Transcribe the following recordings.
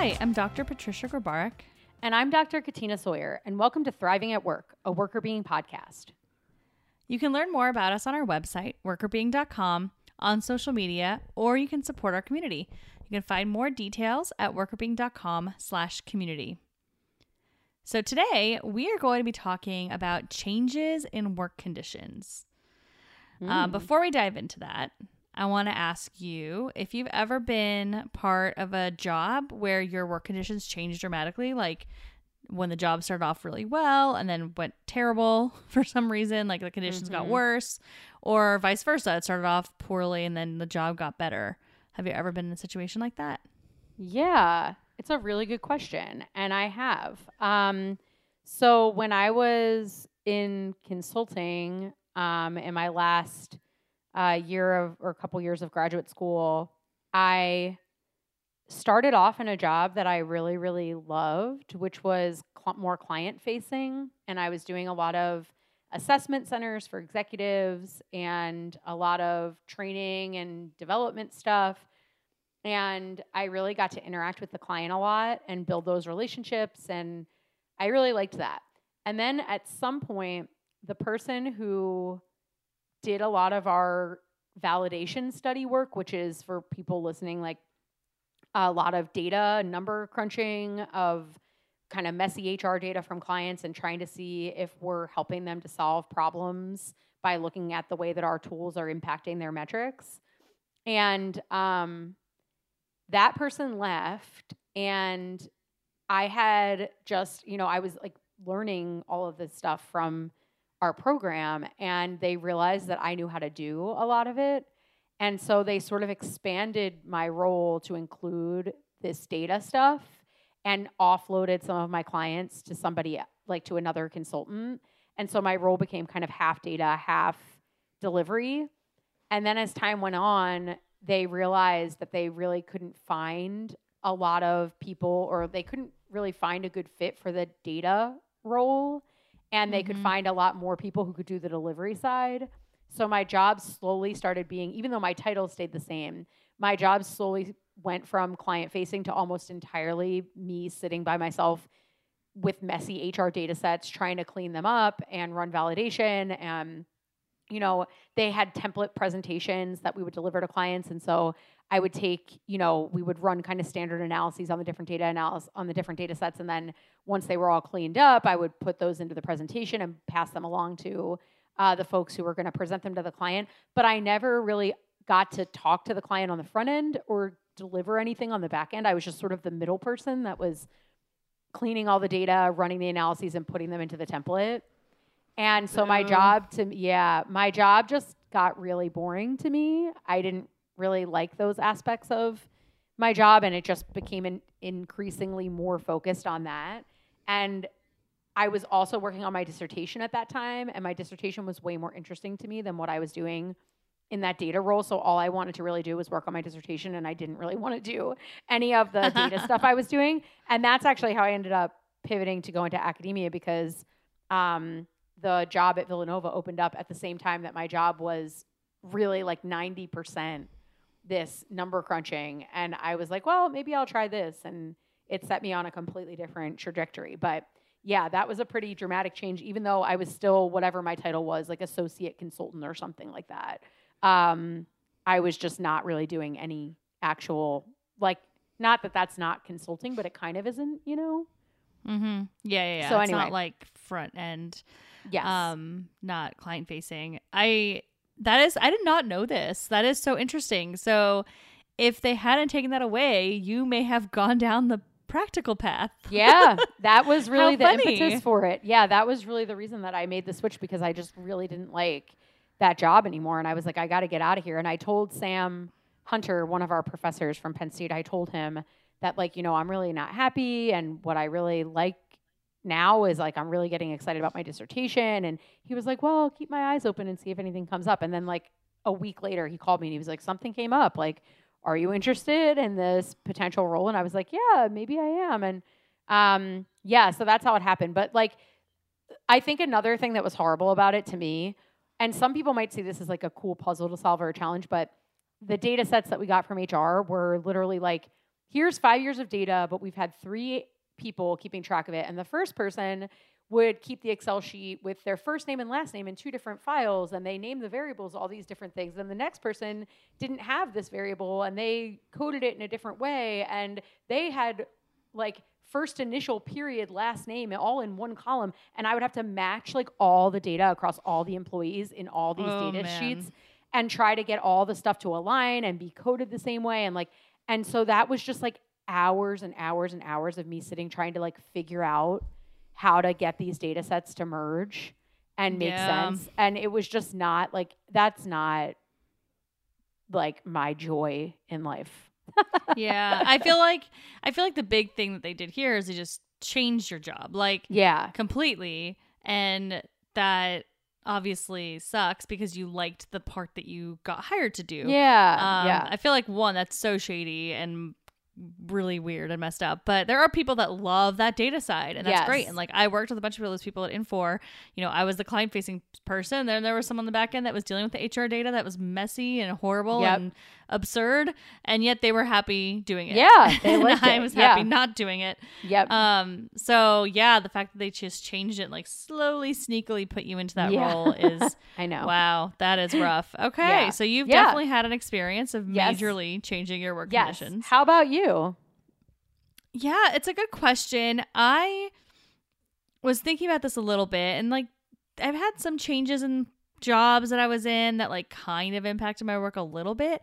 Hi, I'm Dr. Patricia Grabarek. And I'm Dr. Katina Sawyer, and welcome to Thriving at Work, a Workr Beeing podcast. You can learn more about us on our website, workrbeeing.com, on social media, or you can support our community. You can find more details at workrbeeing.com slash community. So today we are going to be talking about changes in work conditions. Mm. Uh, before we dive into that, I want to ask you if you've ever been part of a job where your work conditions changed dramatically, like when the job started off really well and then went terrible for some reason, like the conditions mm-hmm. got worse, or vice versa. It started off poorly and then the job got better. Have you ever been in a situation like that? Yeah, it's a really good question. And I have. Um, so when I was in consulting um, in my last uh, year of or a couple years of graduate school, I started off in a job that I really, really loved, which was cl- more client facing. And I was doing a lot of assessment centers for executives and a lot of training and development stuff. And I really got to interact with the client a lot and build those relationships. And I really liked that. And then at some point, the person who did a lot of our validation study work, which is for people listening, like a lot of data, number crunching of kind of messy HR data from clients and trying to see if we're helping them to solve problems by looking at the way that our tools are impacting their metrics. And um, that person left, and I had just, you know, I was like learning all of this stuff from our program, and they realized that I knew how to do a lot of it. And so they sort of expanded my role to include this data stuff and offloaded some of my clients to somebody like to another consultant. And so my role became kind of half data, half delivery. And then as time went on, they realized that they really couldn't find a lot of people or they couldn't really find a good fit for the data role and they mm-hmm. could find a lot more people who could do the delivery side. So my job slowly started being, even though my title stayed the same, my job slowly went from client facing to almost entirely me sitting by myself with messy HR data sets, trying to clean them up and run validation. And, you know, they had template presentations that we would deliver to clients. And so I would take, you know, we would run kind of standard analyses on the different data analysis on the different data sets. And then once they were all cleaned up, I would put those into the presentation and pass them along to uh, the folks who were going to present them to the client. But I never really got to talk to the client on the front end or deliver anything on the back end. I was just sort of the middle person that was cleaning all the data, running the analyses, and putting them into the template. And so my job to yeah, my job just got really boring to me. I didn't really like those aspects of my job and it just became an increasingly more focused on that. And I was also working on my dissertation at that time, and my dissertation was way more interesting to me than what I was doing in that data role. So all I wanted to really do was work on my dissertation, and I didn't really want to do any of the data stuff I was doing. And that's actually how I ended up pivoting to go into academia because um, the job at Villanova opened up at the same time that my job was really like 90% this number crunching. And I was like, well, maybe I'll try this. And it set me on a completely different trajectory. But yeah, that was a pretty dramatic change, even though I was still whatever my title was, like associate consultant or something like that. Um, I was just not really doing any actual, like, not that that's not consulting, but it kind of isn't, you know? Mm-hmm. Yeah, yeah, yeah. So it's anyway. not like front end. Yes. Um, not client facing. I, that is, I did not know this. That is so interesting. So if they hadn't taken that away, you may have gone down the practical path. yeah, that was really the funny. impetus for it. Yeah, that was really the reason that I made the switch because I just really didn't like that job anymore. And I was like, I got to get out of here. And I told Sam Hunter, one of our professors from Penn State, I told him that, like, you know, I'm really not happy. And what I really like now is like, I'm really getting excited about my dissertation. And he was like, well, keep my eyes open and see if anything comes up. And then, like, a week later, he called me and he was like, something came up. Like, are you interested in this potential role? And I was like, yeah, maybe I am. And um, yeah, so that's how it happened. But like, I think another thing that was horrible about it to me, and some people might see this as like a cool puzzle to solve or a challenge, but the data sets that we got from HR were literally like here's five years of data, but we've had three people keeping track of it. And the first person would keep the Excel sheet with their first name and last name in two different files, and they name the variables all these different things. Then the next person didn't have this variable, and they coded it in a different way, and they had like first initial period last name all in one column and i would have to match like all the data across all the employees in all these Oh, data man. sheets and try to get all the stuff to align and be coded the same way and like and so that was just like hours and hours and hours of me sitting trying to like figure out how to get these data sets to merge and make Yeah. sense and it was just not like that's not like my joy in life yeah. I feel like I feel like the big thing that they did here is they just changed your job. Like yeah completely and that obviously sucks because you liked the part that you got hired to do. yeah Um, yeah I feel like one that's so shady and really weird and messed up. But there are people that love that data side, and that's great. And like I worked with a bunch of those people at Infor. You know, I was the client facing person. Then there was someone on the back end that was dealing with the HR data that was messy and horrible Yep. and absurd, and yet they were happy doing it. Yeah, they and liked I it. was Yeah. happy not doing it. Yep. Um. So yeah, the fact that they just changed it, like slowly, sneakily put you into that Yeah. role is I know. Wow, that is rough. Okay, Yeah. so you've Yeah. definitely had an experience of Yes. majorly changing your work Yes. conditions. How about you? Yeah, it's a good question. I was thinking about this a little bit and like I've had some changes in jobs that I was in that like kind of impacted my work a little bit.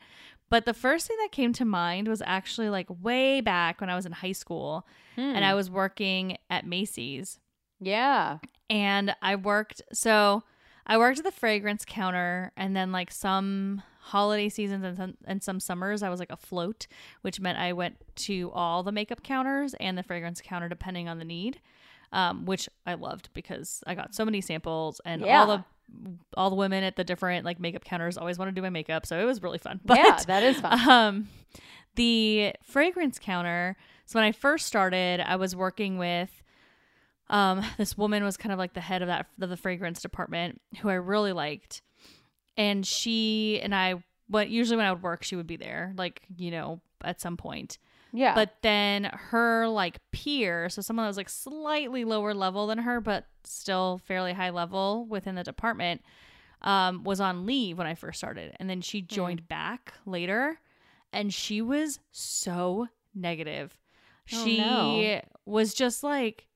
But the first thing that came to mind was actually like way back when I was in high school and I Hmm. was working at Macy's. Yeah. and I worked so I worked at the fragrance counter and then like some holiday seasons and some and some summers I was like afloat, which meant I went to all the makeup counters and the fragrance counter depending on the need. Um, which I loved because I got so many samples and all Yeah. the all the women at the different like makeup counters always wanted to do my makeup, so it was really fun. But yeah, that is fun. um, the fragrance counter. So when I first started, I was working with um this woman was kind of like the head of that of the fragrance department who I really liked, and she and I. But usually when I would work, she would be there, like you know, at some point. Yeah. But then her like peer, so someone that was like slightly lower level than her, but still fairly high level within the department, um, was on leave when I first started. And then she Hmm. joined back later and she was so negative. Oh, she no. was just like,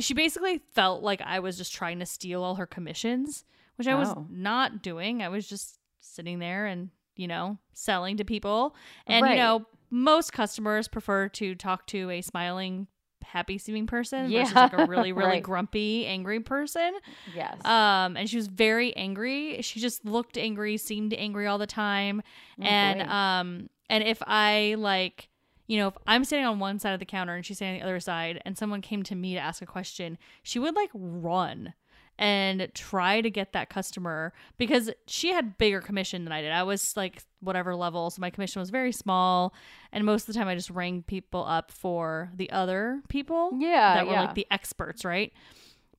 she basically felt like I was just trying to steal all her commissions, which I was Oh. not doing. I was just sitting there and, you know, selling to people. And, Right. you know, most customers prefer to talk to a smiling, happy seeming person versus like a really, really right. grumpy, angry person. yes. Um, and she was very angry. She just looked angry, seemed angry all the time. Oh, and boy. um, and if I like, you know, if I'm sitting on one side of the counter and she's sitting on the other side, and someone came to me to ask a question, she would like run and try to get that customer because she had bigger commission than I did. I was like whatever level, so my commission was very small, and most of the time I just rang people up for the other people yeah. that were yeah. like the experts, right?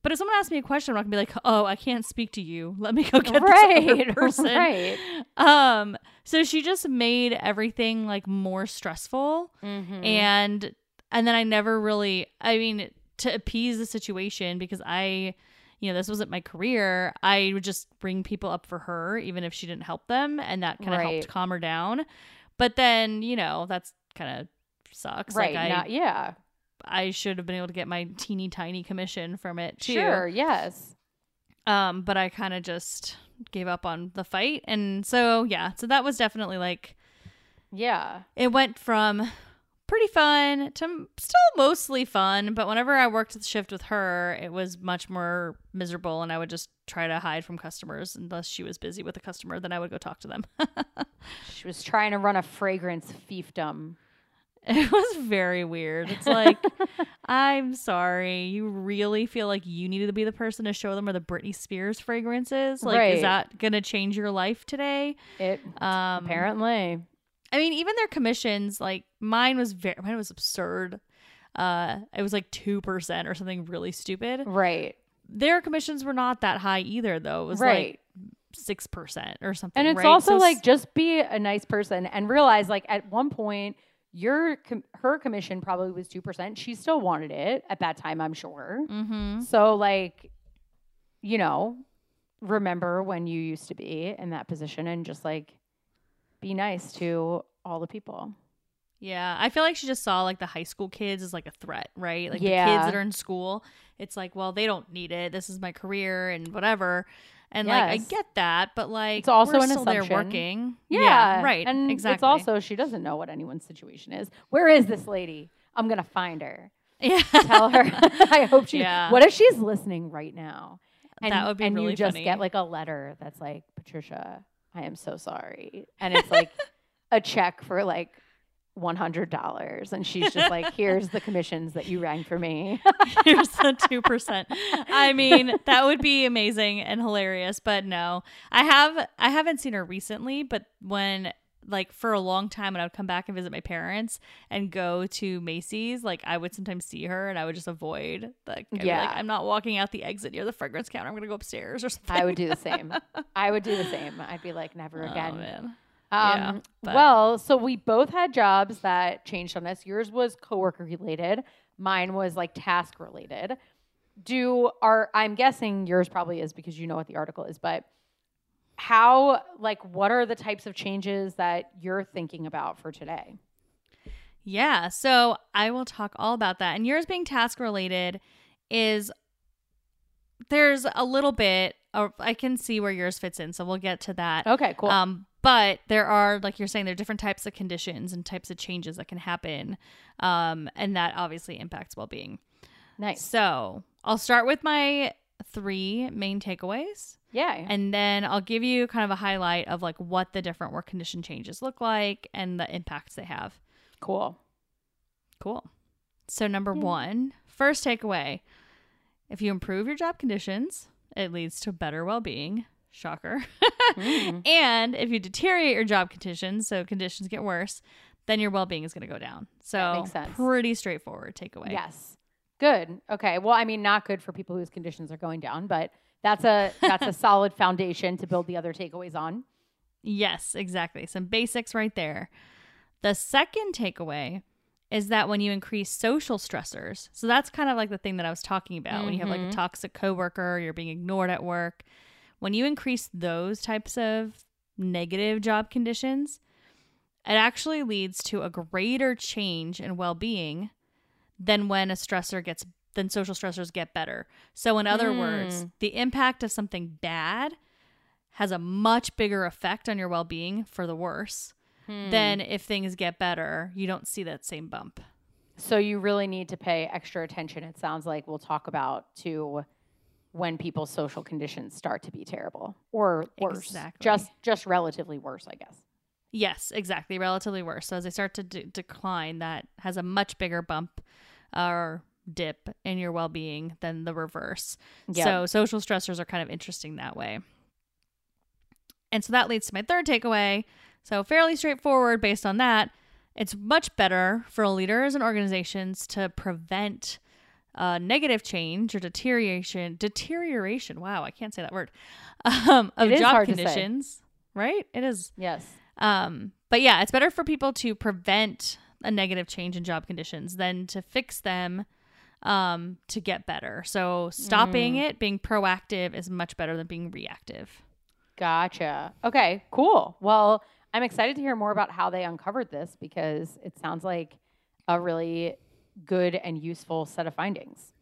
But if someone asks me a question, I'm not gonna be like, "Oh, I can't speak to you. Let me go get this other right. person." right. Um, so she just made everything like more stressful, Mhm. and and then I never really, I mean, to appease the situation because I, you know, this wasn't my career. I would just bring people up for her, even if she didn't help them, and that kind of Right. helped calm her down. But then, you know, that's kind of sucks. right. Like I, not, yeah. I should have been able to get my teeny tiny commission from it too. Sure. Yes. Um, but I kind of just gave up on the fight. And so, yeah, so that was definitely like, Yeah. it went from pretty fun to still mostly fun. But whenever I worked the shift with her, it was much more miserable. And I would just try to hide from customers unless she was busy with a customer. Then I would go talk to them. She was trying to run a fragrance fiefdom. It was very weird. It's like, I'm sorry. You really feel like you needed to be the person to show them where the Britney Spears fragrance is? Like, Right. is that going to change your life today? It Um, apparently. I mean, even their commissions, like mine was very, mine was absurd. Uh, it was like 2% or something really stupid. Right. Their commissions were not that high either, though. It was Right. like 6% or something. and it's right? also So like just be a nice person and realize like at one point your com- her commission probably was 2%. She still wanted it at that time, I'm sure. Mm-hmm. So like you know, remember when you used to be in that position and just like be nice to all the people. Yeah, I feel like she just saw like the high school kids as like a threat, right? Like the kids that are in school, it's like, well, they don't need it. This is my career and whatever. And like I get that, but like It's also an still there assumption. working. Yeah, right. And exactly. it's also she doesn't know what anyone's situation is. Where is this lady? I'm gonna find her. yeah. Tell her. I hope she. Yeah. What if she's listening right now? And, That would be and really you just funny. get like a letter that's like, Patricia, I am so sorry, and it's like a check for like one hundred dollars, and she's just like, here's the commissions that you rang for me. Here's the two percent. I mean, that would be amazing and hilarious, but no. I have I haven't seen her recently, but when like for a long time when I would come back and visit my parents and go to Macy's, like I would sometimes see her and I would just avoid like Yeah. like I'm not walking out the exit near the fragrance counter. I'm gonna go upstairs or something. I would do the same. I would do the same. I'd be like, never Oh, again. Um, Yeah, but- well, so we both had jobs that changed on us. Yours was coworker related. Mine was like task related. Do are I'm guessing yours probably is because you know what the article is, but how like what are the types of changes that you're thinking about for today? Yeah, so I will talk all about that. And yours being task related is there's a little bit of, I can see where yours fits in, so we'll get to that. Okay, cool. Um, but there are, like you're saying, there are different types of conditions and types of changes that can happen, um, and that obviously impacts well being. nice. So I'll start with my three main takeaways, Yeah. and then I'll give you kind of a highlight of like what the different work condition changes look like and the impacts they have. cool. Cool. So, number Yeah. one, first takeaway if you improve your job conditions, it leads to better well being. Shocker. Mm. and if you deteriorate your job conditions, so conditions get worse, then your well being is going to go down. So, pretty straightforward takeaway. Yes. Good. Okay. Well, I mean, not good for people whose conditions are going down, but that's a that's a solid foundation to build the other takeaways on. Yes, exactly. Some basics right there. The second takeaway is that when you increase social stressors, so that's kind of like the thing that I was talking about when you have like a Mhm. toxic coworker, you're being ignored at work. When you increase those types of negative job conditions, it actually leads to a greater change in well being than when a stressor gets, than social stressors get better. So, in other words, Mm. the impact of something bad has a much bigger effect on your well being for the worse Hmm. than if things get better, you don't see that same bump. So you really need to pay extra attention. It sounds like we'll talk about to when people's social conditions start to be terrible or worse. Exactly. Just just relatively worse, I guess. Yes, exactly. Relatively worse. So as they start to d- decline, that has a much bigger bump or dip in your well being than the reverse. Yep. So social stressors are kind of interesting that way. And so that leads to my third takeaway. So fairly straightforward based on that. It's much better for leaders and organizations to prevent uh, negative change or deterioration. Deterioration. Wow, I can't say that word. Um, of job hard to say. conditions. Right? It is. Yes. Um, but yeah, it's better for people to prevent a negative change in job conditions than to fix them um, to get better. So stopping Mm. it, being proactive, is much better than being reactive. Gotcha. Okay, cool. Well, I'm excited to hear more about how they uncovered this because it sounds like a really good and useful set of findings.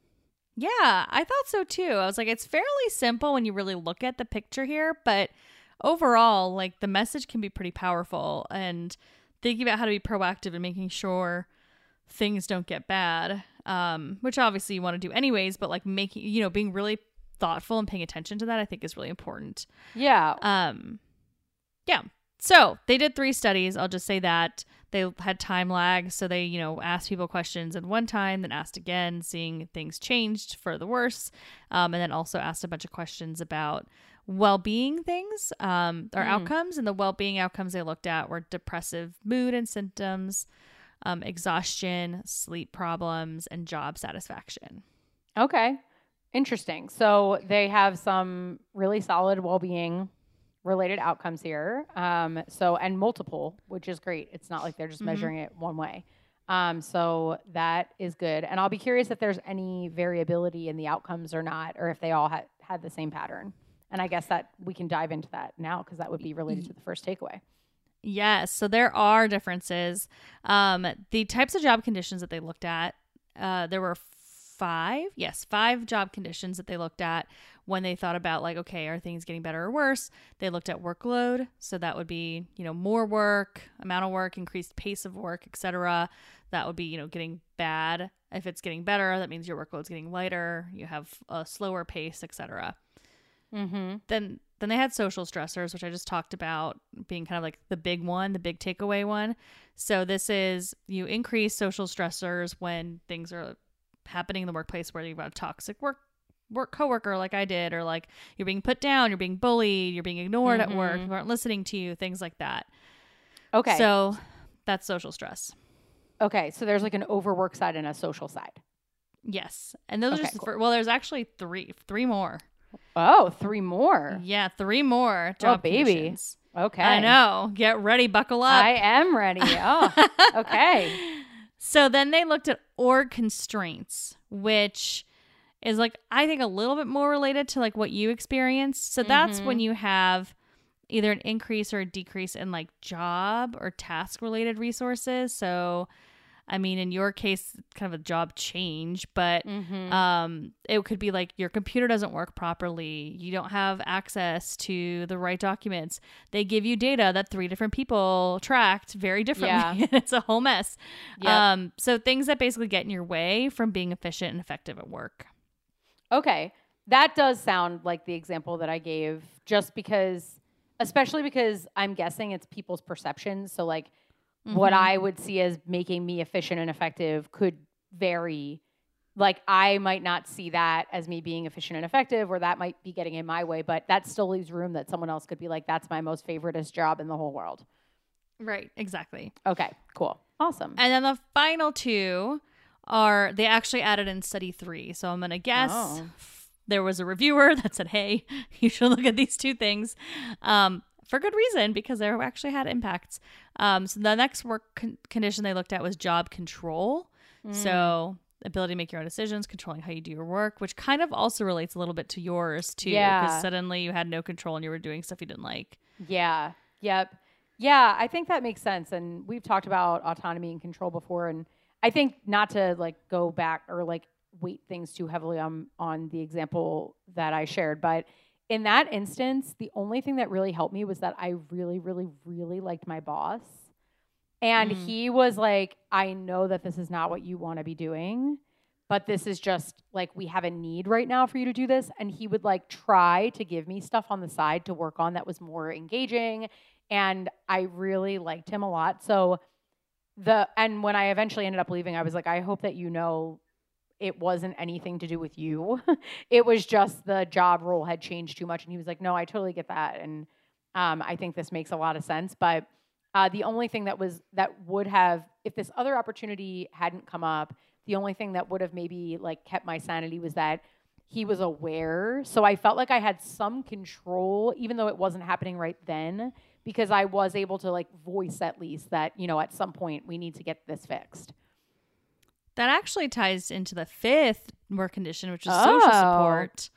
Yeah, I thought so too. I was like, it's fairly simple when you really look at the picture here, but overall, like the message can be pretty powerful. And thinking about how to be proactive and making sure things don't get bad, um, which obviously you want to do anyways, but like making, you know, being really thoughtful and paying attention to that, I think is really important. Yeah. Um, yeah. So they did three studies. I'll just say that they had time lag. So they, you know, asked people questions at one time, then asked again, seeing things changed for the worse. Um, and then also asked a bunch of questions about well-being things um, or Mm. outcomes. And the well-being outcomes they looked at were depressive mood and symptoms, um, exhaustion, sleep problems, and job satisfaction. Okay. Interesting. So they have some really solid well-being related outcomes here. Um, so and multiple, which is great. It's not like they're just Mhm. measuring it one way. Um, so that is good. And I'll be curious if there's any variability in the outcomes or not, or if they all had had the same pattern. And I guess that we can dive into that now because that would be related to the first takeaway. Yes, so there are differences. Um, the types of job conditions that they looked at, uh, there were five, yes, five job conditions that they looked at when they thought about like, okay, are things getting better or worse? They looked at workload, so that would be you know more work, amount of work, increased pace of work, etc. That would be you know getting bad. If it's getting better, that means your workload's getting lighter. You have a slower pace, etc Mm-hmm. then then they had social stressors which i just talked about being kind of like the big one the big takeaway one so this is you increase social stressors when things are happening in the workplace where you've got a toxic work work coworker like i did or like you're being put down you're being bullied you're being ignored at work Mhm. people aren't listening to you things like that Okay. so that's social stress okay. So there's like an overwork side and a social side. yes and those Okay, are just cool. for, well there's actually three three more Oh, three more. yeah three more Oh, job baby. conditions. Okay. i know get ready buckle up I am ready. Oh, okay. So then they looked at org constraints, which is like I think a little bit more related to like what you experienced. So that's when Mhm. you have either an increase or a decrease in like job or task related resources. So I mean in your case kind of a job change, but Mm-hmm. um it could be like your computer doesn't work properly you don't have access to the right documents they give you data that three different people tracked very differently it's a whole mess Yep. um so things that basically get in your way from being efficient and effective at work Okay. That does sound like the example that I gave, just because, especially because I'm guessing it's people's perceptions. So, like, what Mhm. I would see as making me efficient and effective could vary. Like, I might not see that as me being efficient and effective, or that might be getting in my way, but that still leaves room that someone else could be like, that's my most favoriteest job in the whole world. right exactly Okay, cool. Awesome. and then the final two are they actually added in study three so i'm gonna guess Oh. there was a reviewer that said hey you should look at these two things um, for good reason because they actually had impacts um, so the next work con- condition they looked at was job control Mm. so ability to make your own decisions controlling how you do your work which kind of also relates a little bit to yours too Yeah. because suddenly you had no control and you were doing stuff you didn't like Yeah. Yep. Yeah, I think that makes sense. And we've talked about autonomy and control before. And I think not to like go back or like weight things too heavily on on the example that I shared, but in that instance, the only thing that really helped me was that I really, really, really liked my boss. And Mhm. he was like, I know that this is not what you want to be doing, but this is just like we have a need right now for you to do this. And he would like try to give me stuff on the side to work on that was more engaging. And I really liked him a lot. So the and when I eventually ended up leaving, I was like, I hope that you know it wasn't anything to do with you. it was just the job role had changed too much. And he was like, No, I totally get that. And um, I think this makes a lot of sense. But uh, the only thing that was that would have, if this other opportunity hadn't come up, the only thing that would have maybe like kept my sanity was that he was aware. So I felt like I had some control, even though it wasn't happening right then, because I was able to like voice at least that, you know, at some point we need to get this fixed. That actually ties into the fifth work condition which is social Oh. support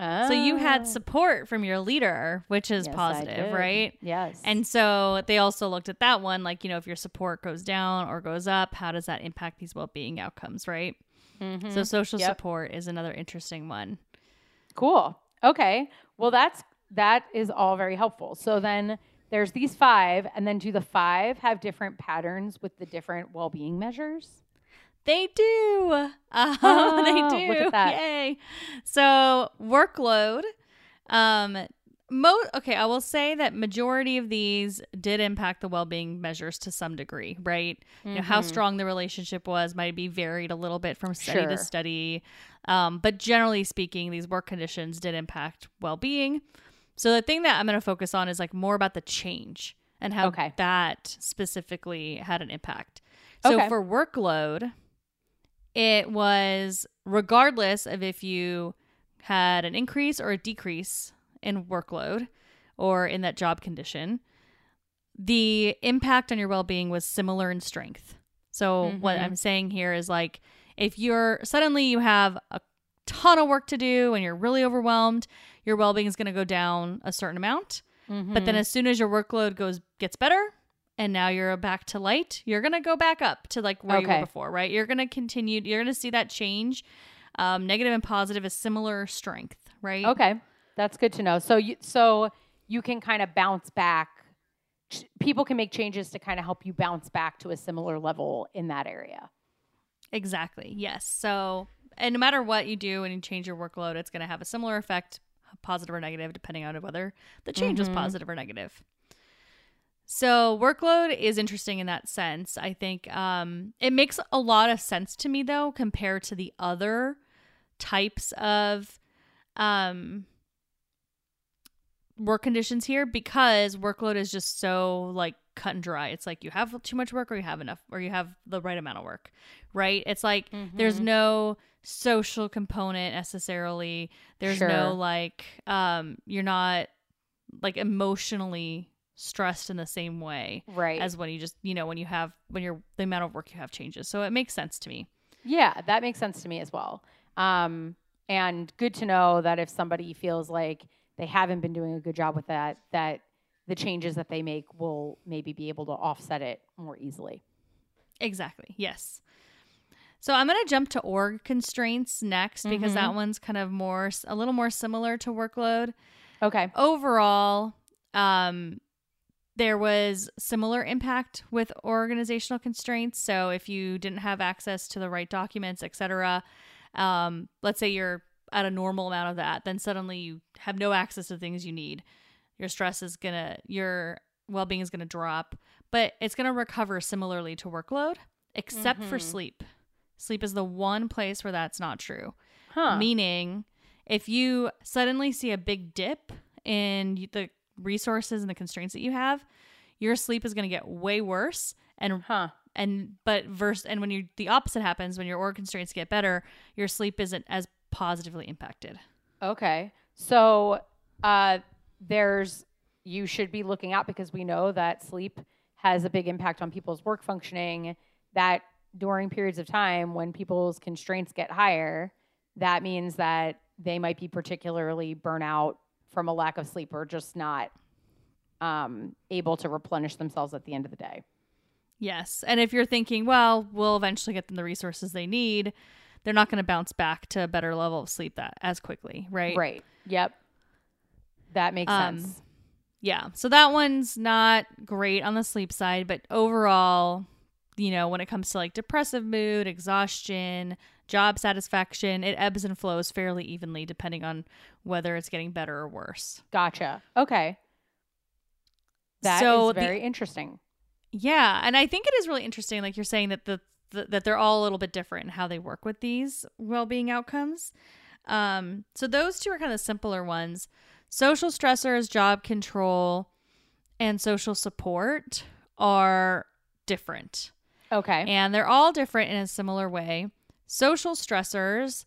so you had Ah. support from your leader which is Yes, positive right Yes. And so they also looked at that one, like, you know, if your support goes down or goes up, how does that impact these well being outcomes, right? Mhm. So social Yep. support is another interesting one. Cool. Okay. Well, that's that is all very helpful. So then there's these five, and then do the five have different patterns with the different well-being measures? They do. Uh, Oh, they look do. at that. Yay. So workload. Um, mo- okay, I will say that majority of these did impact the well-being measures to some degree, right? You know, how Mhm. strong the relationship was might be varied a little bit from study Sure. to study. Um, but generally speaking, these work conditions did impact well-being. So the thing that I'm going to focus on is like more about the change and how Okay. that specifically had an impact. So Okay. for workload, it was regardless of if you had an increase or a decrease in workload or in that job condition, the impact on your well being was similar in strength. So, what Mhm. I'm saying here is like, if you're suddenly you have a ton of work to do and you're really overwhelmed, your well being is going to go down a certain amount. But then, as soon as your workload goes gets better, and now you're back to light, you're gonna go back up to like where you were before, right? You're gonna continue. You're gonna see that change. Um, negative and positive is similar strength, right? Okay, that's good to know. So you so you can kind of bounce back. People can make changes to kind of help you bounce back to a similar level in that area. Exactly. Yes. So, and no matter what you do and you change your workload, it's going to have a similar effect, positive or negative, depending on whether the change was Mhm. positive or negative. So, workload is interesting in that sense. I think um, it makes a lot of sense to me, though, compared to the other types of um, work conditions here because workload is just so like cut and dry. It's like you have too much work or you have enough or you have the right amount of work, right? It's like there's Mhm. no social component necessarily. There's Sure. no like um you're not like emotionally stressed in the same way right. as when you just, you know, when you have when you're the amount of work you have changes. So it makes sense to me. Yeah, that makes sense to me as well. Um, and good to know that if somebody feels like they haven't been doing a good job with that, that the changes that they make will maybe be able to offset it more easily. Exactly. Yes. So I'm going to jump to org constraints next because Mhm. that one's kind of more a little more similar to workload. Okay. Overall, um there was similar impact with organizational constraints. So if you didn't have access to the right documents, etc., um, let's say you're at a normal amount of that, then suddenly you have no access to things you need. Your stress is gonna, your well being is gonna drop, but it's gonna recover similarly to workload, except for Mhm. sleep. Sleep is the one place where that's not true. Huh. Meaning, if you suddenly see a big dip in the resources and the constraints that you have, your sleep is going to get way worse. And huh. and but verse and when you the opposite happens when your org constraints get better, your sleep isn't as positively impacted. Okay. So uh, there's you should be looking out because we know that sleep has a big impact on people's work functioning. That during periods of time when people's constraints get higher, that means that they might be particularly burnout from a lack of sleep or just not um, able to replenish themselves at the end of the day. Yes. And if you're thinking, well, we'll eventually get them the resources they need, they're not going to bounce back to a better level of sleep that as quickly, right? Right. Yep. That makes Um, sense. Yeah. So that one's not great on the sleep side, but overall, you know, when it comes to like depressive mood, exhaustion, job satisfaction, it ebbs and flows fairly evenly depending on whether it's getting better or worse. Gotcha. Okay. That is So the- very interesting. Yeah, and I think it is really interesting like you're saying that the, the that they're all a little bit different in how they work with these well-being outcomes. Um so those two are kind of the simpler ones. Social stressors, job control, and social support are different. Okay. And they're all different in a similar way. Social stressors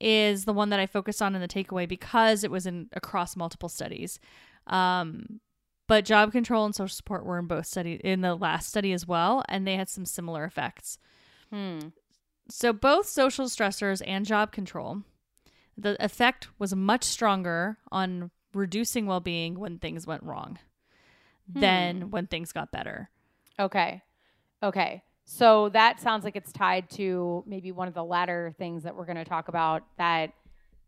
is the one that I focused on in the takeaway because it was in across multiple studies. Um, but job control and social support were in both study in the last study as well, and they had some similar effects. Hmm. So both social stressors and job control, the effect was much stronger on reducing well-being when things went wrong than when things got better. Okay. Okay. So that sounds like it's tied to maybe one of the latter things that we're going to talk about that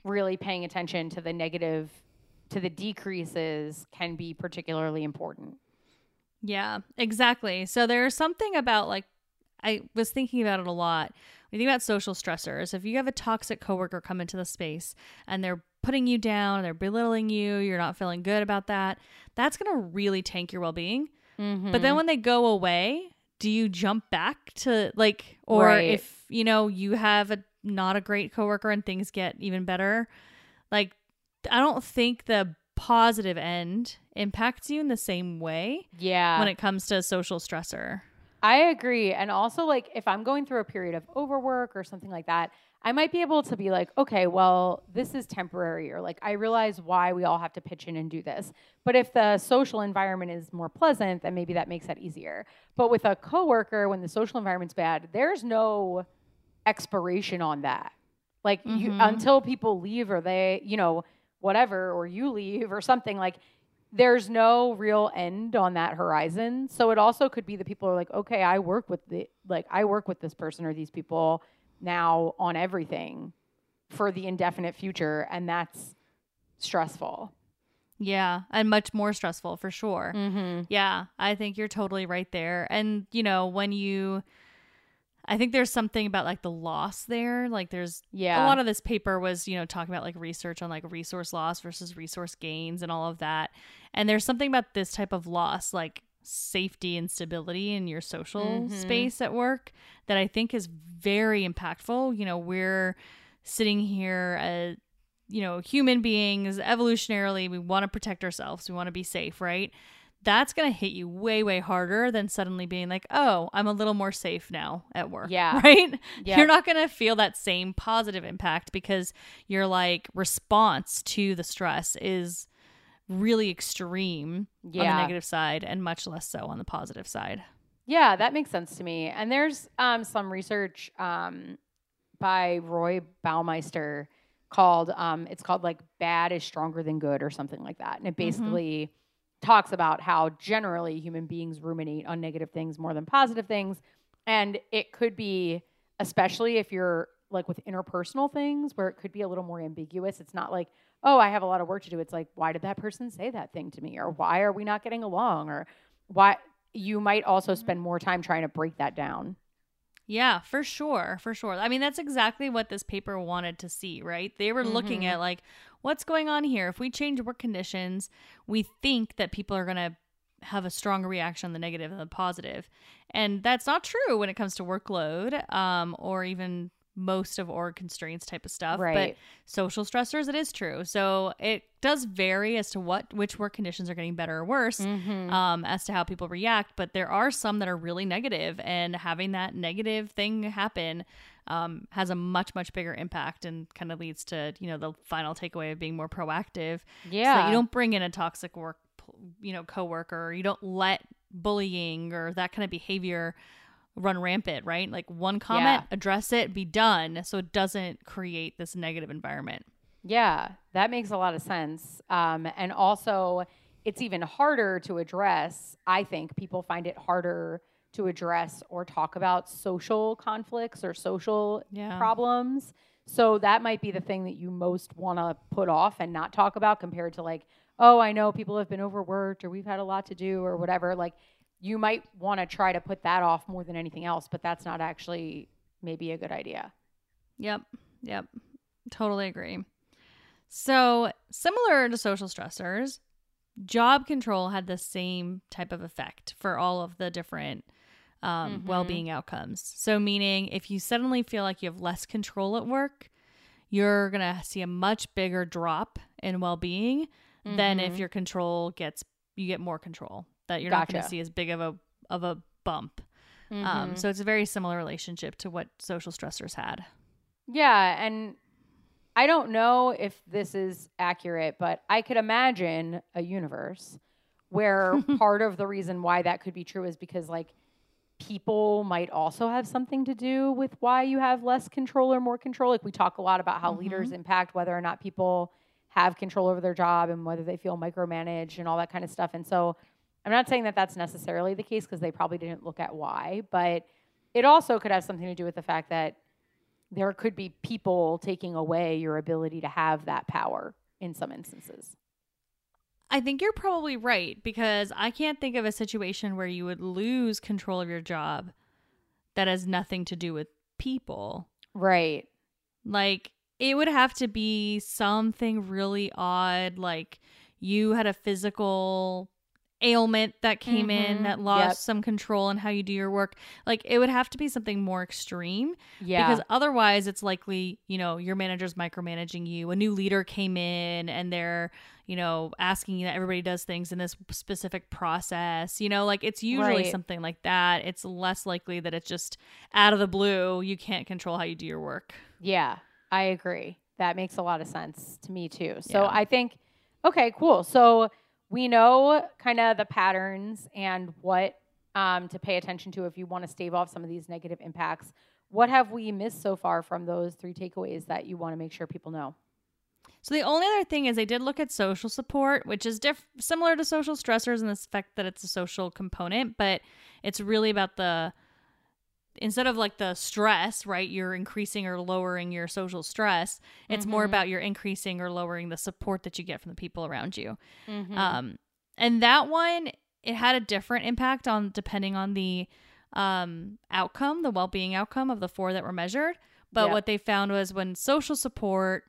really paying attention to the negative to the decreases can be particularly important. Yeah, exactly. So there's something about like I was thinking about it a lot. When you think about social stressors, if you have a toxic coworker come into the space and they're putting you down, they're belittling you, you're not feeling good about that, that's going to really tank your well-being. But then mm-hmm. when they go away, do you jump back to like or Right. if, you know, you have a not a great coworker and things get even better, like I don't think the positive end impacts you in the same way yeah, when it comes to social stressor. I agree. And also, like, if I'm going through a period of overwork or something like that, I might be able to be like, okay, well, this is temporary, or like, I realize why we all have to pitch in and do this. But if the social environment is more pleasant, then maybe that makes that easier. But with a coworker, when the social environment's bad, there's no expiration on that. Like, you, Mhm. until people leave or they, you know, whatever, or you leave or something, like, there's no real end on that horizon. So it also could be that people are like, okay, I work with the like I work with this person or these people now on everything for the indefinite future, and that's stressful. Yeah, and much more stressful for sure. Mm-hmm. Yeah, I think you're totally right there. And, you know, when you, I think there's something about like the loss there. Like, there's Yeah. a lot of this paper was, you know, talking about like research on like resource loss versus resource gains and all of that. And there's something about this type of loss, like safety and stability in your social Mhm. space at work, that I think is very impactful. You know, we're sitting here as, you know, human beings, evolutionarily, we want to protect ourselves, we want to be safe, right? That's going to hit you way, way harder than suddenly being like, oh, I'm a little more safe now at work. Yeah. Right? Yeah. You're not going to feel that same positive impact because your like response to the stress is really extreme on the negative side and much less so on the positive side. Yeah, that makes sense to me. And there's um, some research um, by Roy Baumeister called um, it's called like bad is stronger than good or something like that. And it basically talks about how generally human beings ruminate on negative things more than positive things. And it could be, especially if you're like with interpersonal things where it could be a little more ambiguous. It's not like, oh, I have a lot of work to do. It's like, why did that person say that thing to me? Or why are we not getting along? Or why you might also spend more time trying to break that down. Yeah, for sure. For sure. I mean, that's exactly what this paper wanted to see, right? They were looking Mhm. at like, what's going on here? If we change work conditions, we think that people are going to have a stronger reaction on the negative than the positive. And that's not true when it comes to workload um, or even most of org constraints type of stuff. Right. But social stressors, it is true. So it does vary as to what which work conditions are getting better or worse Mhm. um, as to how people react. But there are some that are really negative, and having that negative thing happen um, has a much much bigger impact and kind of leads to you know the final takeaway of being more proactive. So yeah. that you don't bring in a toxic work, you know, coworker. Or you don't let bullying or that kind of behavior run rampant. Right? Like one comment, Yeah. address it, be done, so it doesn't create this negative environment. Yeah, that makes a lot of sense. Um, and also, it's even harder to address. I think people find it harder to address or talk about social conflicts or social Yeah. problems. So that might be the thing that you most want to put off and not talk about compared to like, oh, I know people have been overworked or we've had a lot to do or whatever. Like, you might want to try to put that off more than anything else, but that's not actually maybe a good idea. Yep. Yep. Totally agree. So, similar to social stressors, job control had the same type of effect for all of the different um, Mhm. well being outcomes. So, meaning if you suddenly feel like you have less control at work, you're going to see a much bigger drop in well being than if Mhm. your control gets, you get more control, that you're not going to see as big of a, of a bump. Um, Mhm. so, it's a very similar relationship to what social stressors had. Yeah, and I don't know if this is accurate, but I could imagine a universe where part of the reason why that could be true is because like people might also have something to do with why you have less control or more control. Like we talk a lot about how leaders impact whether or not people have control over their job and whether they feel micromanaged and all that kind of stuff. And so I'm not saying that that's necessarily the case because they probably didn't look at why, but it also could have something to do with the fact that there could be people taking away your ability to have that power in some instances. I think you're probably right because I can't think of a situation where you would lose control of your job that has nothing to do with people. Right. Like, it would have to be something really odd, like you had a physical ailment that came Mhm. in that lost Yep. some control in how you do your work. Like it would have to be something more extreme Yeah. because otherwise it's likely, you know, your manager's micromanaging you. A new leader came in and they're, you know, asking that everybody does things in this specific process. You know, like it's usually Right. something like that. It's less likely that it's just out of the blue, you can't control how you do your work. Yeah, I agree. That makes a lot of sense to me too. So Yeah. I think, okay, cool. So we know kind of the patterns and what um, to pay attention to if you want to stave off some of these negative impacts. What have we missed so far from those three takeaways that you want to make sure people know? So the only other thing is they did look at social support, which is diff- similar to social stressors in the fact that it's a social component, but it's really about the instead of like the stress, right? You're increasing or lowering your social stress. It's more Mhm. about you're increasing or lowering the support that you get from the people around you. Mm-hmm. Um, and that one, it had a different impact on depending on the um, outcome, the well being outcome of the four that were measured. But what they found was when social support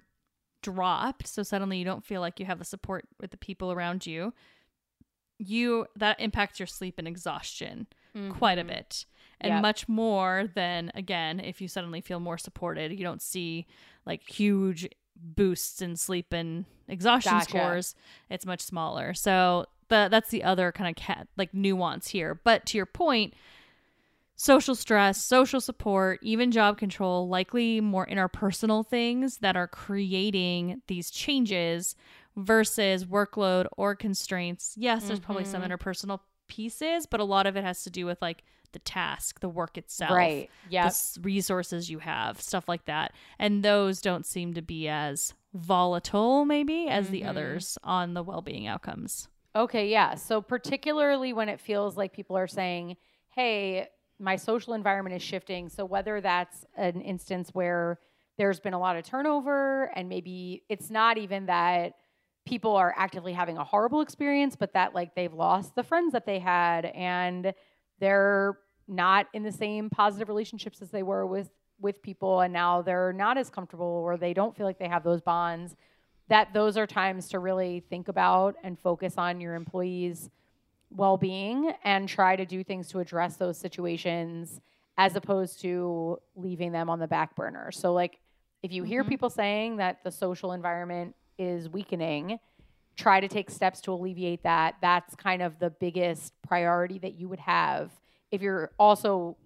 dropped, so suddenly you don't feel like you have the support with the people around you, you that impacts your sleep and exhaustion quite a Mhm. bit and Yep. much more than again if you suddenly feel more supported you don't see like huge boosts in sleep and exhaustion Gotcha. scores it's much smaller so the, that's the other kind of cat like nuance here but to your point social stress social support even job control likely more interpersonal things that are creating these changes versus workload or constraints yes there's probably some Mhm. interpersonal pieces but a lot of it has to do with like the task the work itself Right. the Yeah. resources you have stuff like that and those don't seem to be as volatile maybe as the Mhm. others on the well-being outcomes Okay, yeah. So particularly when it feels like people are saying, "Hey, my social environment is shifting." So whether that's an instance where there's been a lot of turnover and maybe it's not even that people are actively having a horrible experience, but that like they've lost the friends that they had and they're not in the same positive relationships as they were with with people and now they're not as comfortable or they don't feel like they have those bonds that those are times to really think about and focus on your employees well-being and try to do things to address those situations as opposed to leaving them on the back burner. So like if you hear Mhm. people saying that the social environment is weakening, try to take steps to alleviate that. That's kind of the biggest priority that you would have. If you're also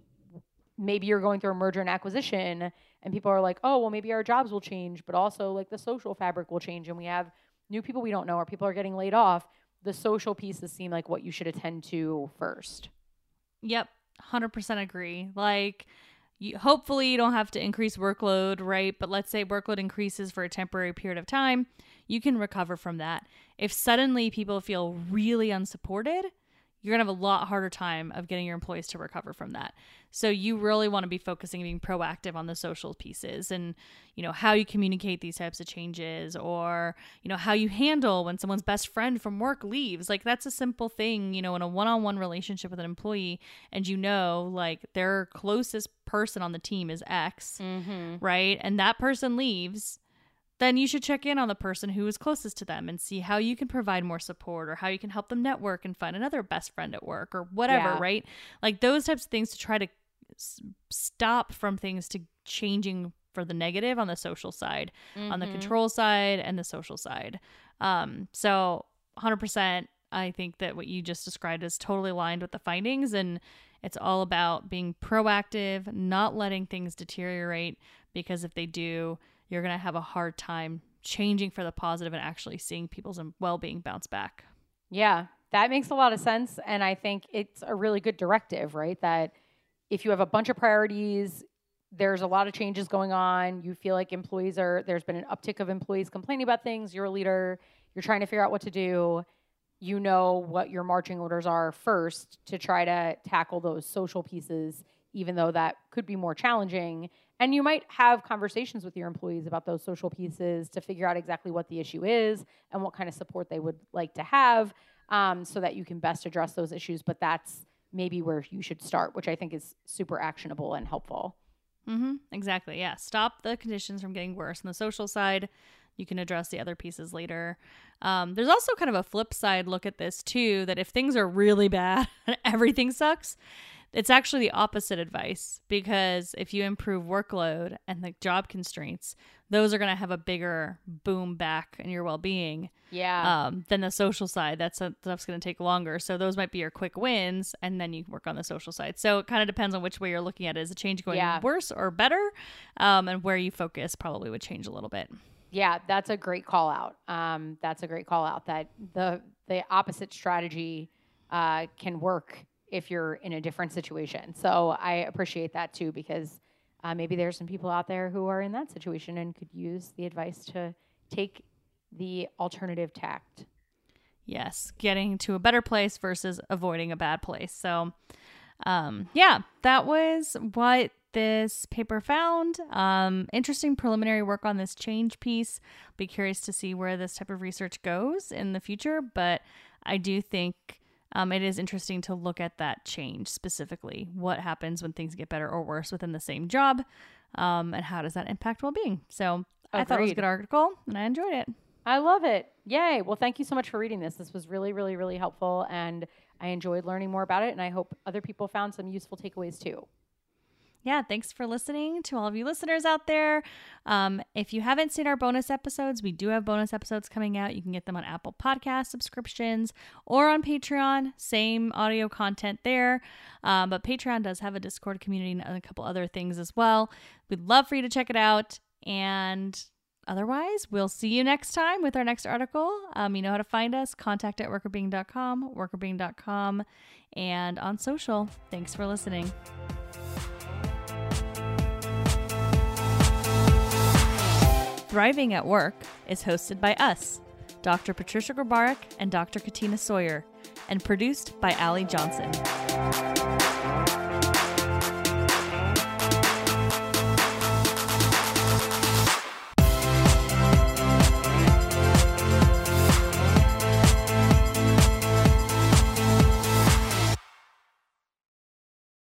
maybe you're going through a merger and acquisition and people are like, "Oh, well maybe our jobs will change, but also like the social fabric will change and we have new people we don't know or people are getting laid off." The social pieces seem like what you should attend to first. Yep, 100% agree. Like, you, hopefully, you don't have to increase workload, right? But let's say workload increases for a temporary period of time, you can recover from that. If suddenly people feel really unsupported, you're going to have a lot harder time of getting your employees to recover from that. So you really want to be focusing and being proactive on the social pieces and, you know, how you communicate these types of changes or, you know, how you handle when someone's best friend from work leaves. Like that's a simple thing, you know, in a one-on-one relationship with an employee and you know like their closest person on the team is X, Mm-hmm. right? And that person leaves, then you should check in on the person who is closest to them and see how you can provide more support or how you can help them network and find another best friend at work or whatever, Yeah. right? Like those types of things to try to s- stop from things to changing for the negative on the social side, on the Mhm. control side and the social side. Um, so 100%, I think that what you just described is totally aligned with the findings and it's all about being proactive, not letting things deteriorate because if they do, you're going to have a hard time changing for the positive and actually seeing people's well-being bounce back. Yeah, that makes a lot of sense. And I think it's a really good directive, right? That if you have a bunch of priorities, there's a lot of changes going on. You feel like employees are, there's been an uptick of employees complaining about things. You're a leader, you're trying to figure out what to do. You know what your marching orders are first to try to tackle those social pieces, even though that could be more challenging. And you might have conversations with your employees about those social pieces to figure out exactly what the issue is and what kind of support they would like to have um, so that you can best address those issues. But that's maybe where you should start, which I think is super actionable and helpful. Mm-hmm. Exactly. Yeah. Stop the conditions from getting worse. On the social side, you can address the other pieces later. Um, there's also kind of a flip side look at this too that if things are really bad and everything sucks, it's actually the opposite advice because if you improve workload and the job constraints, those are going to have a bigger boom back in your well-being Yeah. um, than the social side. That's stuff's going to take longer. So those might be your quick wins, and then you work on the social side. So it kind of depends on which way you're looking at it. Is the change going Yeah. worse or better? Um, and where you focus probably would change a little bit. Yeah, that's a great call out. Um, that's a great call out that the the opposite strategy uh, can work if you're in a different situation. So I appreciate that too because uh, maybe there's some people out there who are in that situation and could use the advice to take the alternative tact. Yes, getting to a better place versus avoiding a bad place. So, um, yeah, that was what this paper found. Um, interesting preliminary work on this change piece. Be curious to see where this type of research goes in the future, but I do think um, it is interesting to look at that change specifically. What happens when things get better or worse within the same job, um, and how does that impact well-being? So I thought it was a good article, and I enjoyed it. I love it. Yay. Well, thank you so much for reading this. This was really, really, really helpful. And I enjoyed learning more about it. And I hope other people found some useful takeaways too. Yeah, thanks for listening to all of you listeners out there. Um, if you haven't seen our bonus episodes, we do have bonus episodes coming out. You can get them on Apple Podcast subscriptions or on Patreon. Same audio content there. Um, but Patreon does have a Discord community and a couple other things as well. We'd love for you to check it out. And otherwise, we'll see you next time with our next article. Um, you know how to find us contact at workrbeeing.com, workrbeeing.com, and on social. Thanks for listening. Thriving at Work is hosted by us, Dr. Patricia Grabarek and Dr. Katina Sawyer, and produced by Allie Johnson.